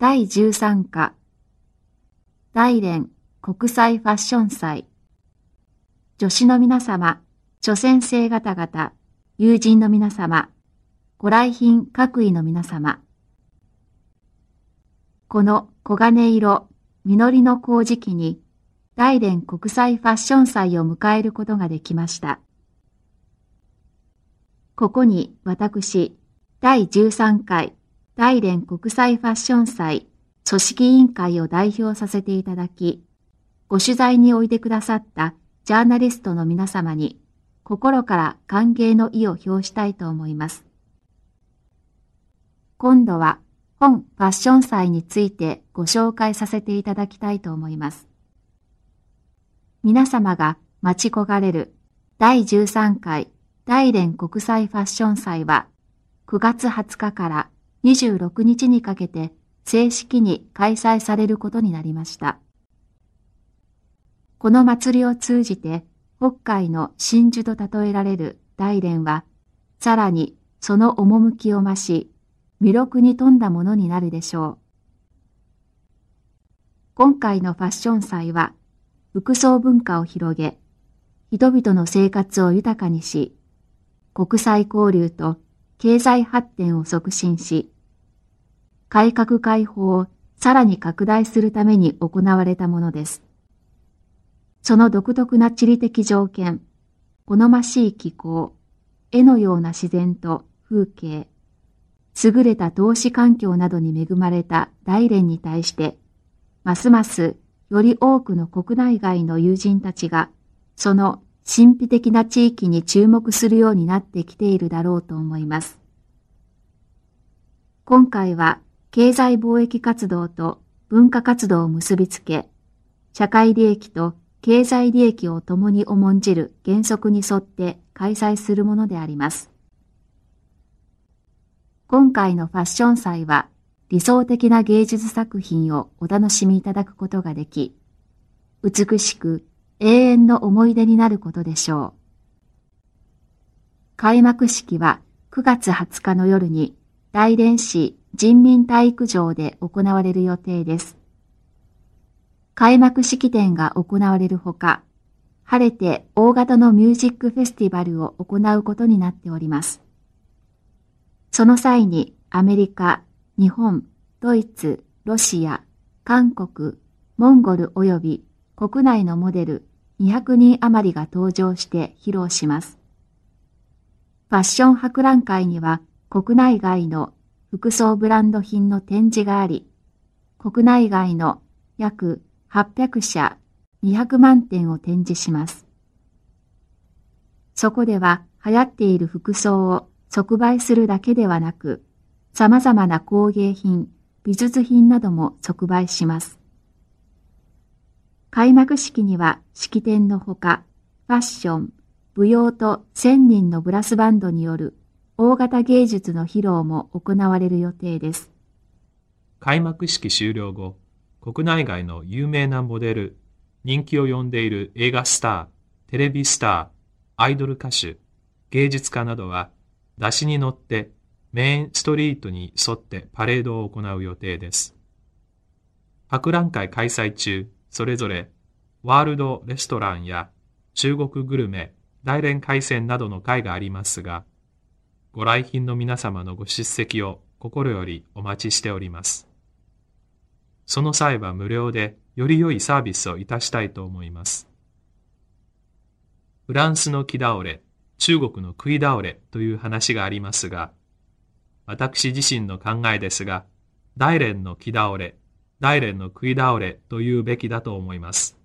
第13課大連国際ファッション祭女子の皆様、諸先生方々、友人の皆様、ご来賓各位の皆様。この黄金色、実りの工事期に大連国際ファッション祭を迎えることができました。ここに私、第13回大連国際ファッション祭組織委員会を代表させていただき、ご取材においでくださったジャーナリストの皆様に心から歓迎の意を表したいと思います。今度は本ファッション祭についてご紹介させていただきたいと思います。皆様が待ち焦がれる第13回大連国際ファッション祭は9月20日から26日にかけて正式に開催されることになりました。この祭りを通じて北海の真珠と例えられる大連は、さらにその趣を増し、魅力に富んだものになるでしょう。今回のファッション祭は、服装文化を広げ、人々の生活を豊かにし、国際交流と経済発展を促進し、改革開放をさらに拡大するために行われたものです。その独特な地理的条件、好ましい気候、絵のような自然と風景、優れた投資環境などに恵まれた大連に対して、ますますより多くの国内外の友人たちが、その神秘的な地域に注目するようになってきているだろうと思います。今回は経済貿易活動と文化活動を結びつけ、社会利益と経済利益を共に重んじる原則に沿って開催するものであります。今回のファッション祭は理想的な芸術作品をお楽しみいただくことができ、美しく永遠の思い出になることでしょう。開幕式は9月20日の夜に大連市人民体育場で行われる予定です。開幕式典が行われるほか、晴れて大型のミュージックフェスティバルを行うことになっております。その際にアメリカ、日本、ドイツ、ロシア、韓国、モンゴル及び国内のモデル200人余りが登場して披露します。ファッション博覧会には国内外の服装ブランド品の展示があり、国内外の約800社200万点を展示します。そこでは流行っている服装を即売するだけではなく、様々な工芸品、美術品なども即売します。開幕式には式典のほか、ファッション、舞踊と千人のブラスバンドによる大型芸術の披露も行われる予定です。開幕式終了後、国内外の有名なモデル、人気を呼んでいる映画スター、テレビスター、アイドル歌手、芸術家などは、出しに乗ってメインストリートに沿ってパレードを行う予定です。博覧会開催中、それぞれワールドレストランや中国グルメ、大連海鮮などの会がありますが、ご来賓の皆様のご出席を心よりお待ちしております。その際は無料でより良いサービスをいたしたいと思います。フランスの木倒れ、中国の食い倒れという話がありますが、私自身の考えですが、大連の木倒れ、大連の食い倒れというべきだと思います。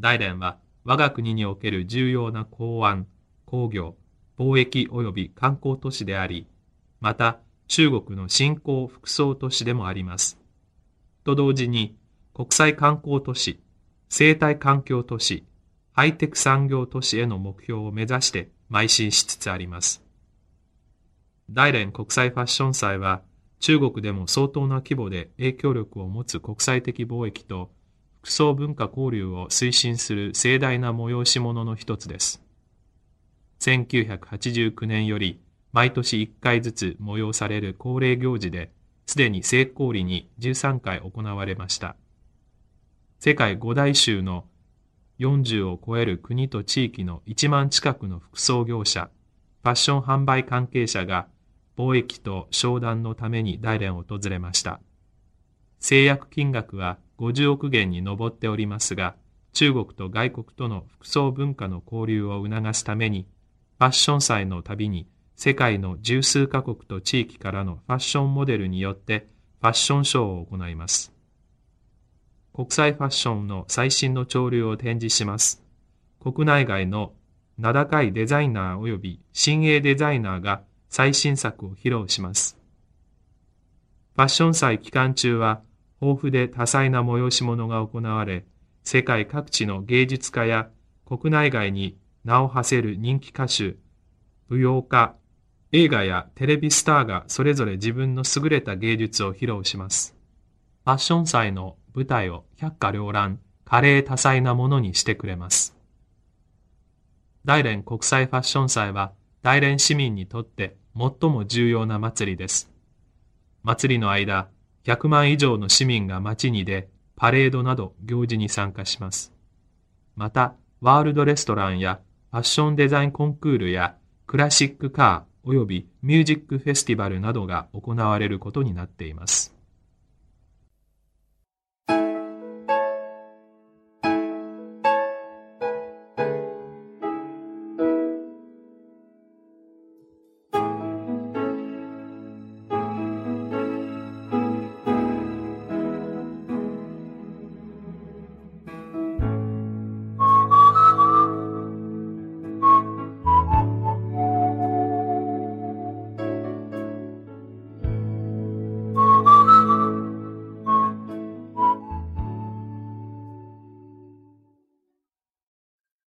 大連は我が国における重要な港湾、工業、貿易及び観光都市であり、また中国の新興副総都市でもあります。と同時に国際観光都市、生態環境都市、ハイテク産業都市への目標を目指して邁進しつつあります。大連国際ファッション祭は中国でも相当な規模で影響力を持つ国際的貿易と服装文化交流を推進する盛大な催し物の一つです。1989年より毎年1回ずつ催される恒例行事ですでに成功裏に13回行われました。世界五大州の40を超える国と地域の1万近くの服装業者、ファッション販売関係者が貿易と商談のために大連を訪れました。制約金額は50億元に上っておりますが、中国と外国との服装文化の交流を促すために、ファッション祭のたびに世界の十数カ国と地域からのファッションモデルによってファッションショーを行います。国際ファッションの最新の潮流を展示します。国内外の名高いデザイナー及び新鋭デザイナーが最新作を披露します。ファッション祭期間中は豊富で多彩な催し物が行われ、世界各地の芸術家や国内外に名を馳せる人気歌手、舞踊家、映画やテレビスターがそれぞれ自分の優れた芸術を披露します。ファッション祭の舞台を百花繚乱、華麗多彩なものにしてくれます。大連国際ファッション祭は大連市民にとって最も重要な祭りです。祭りの間、100万以上の市民が街に出、パレードなど行事に参加します。また、ワールドレストランやファッションデザインコンクールやクラシックカー及びミュージックフェスティバルなどが行われることになっています。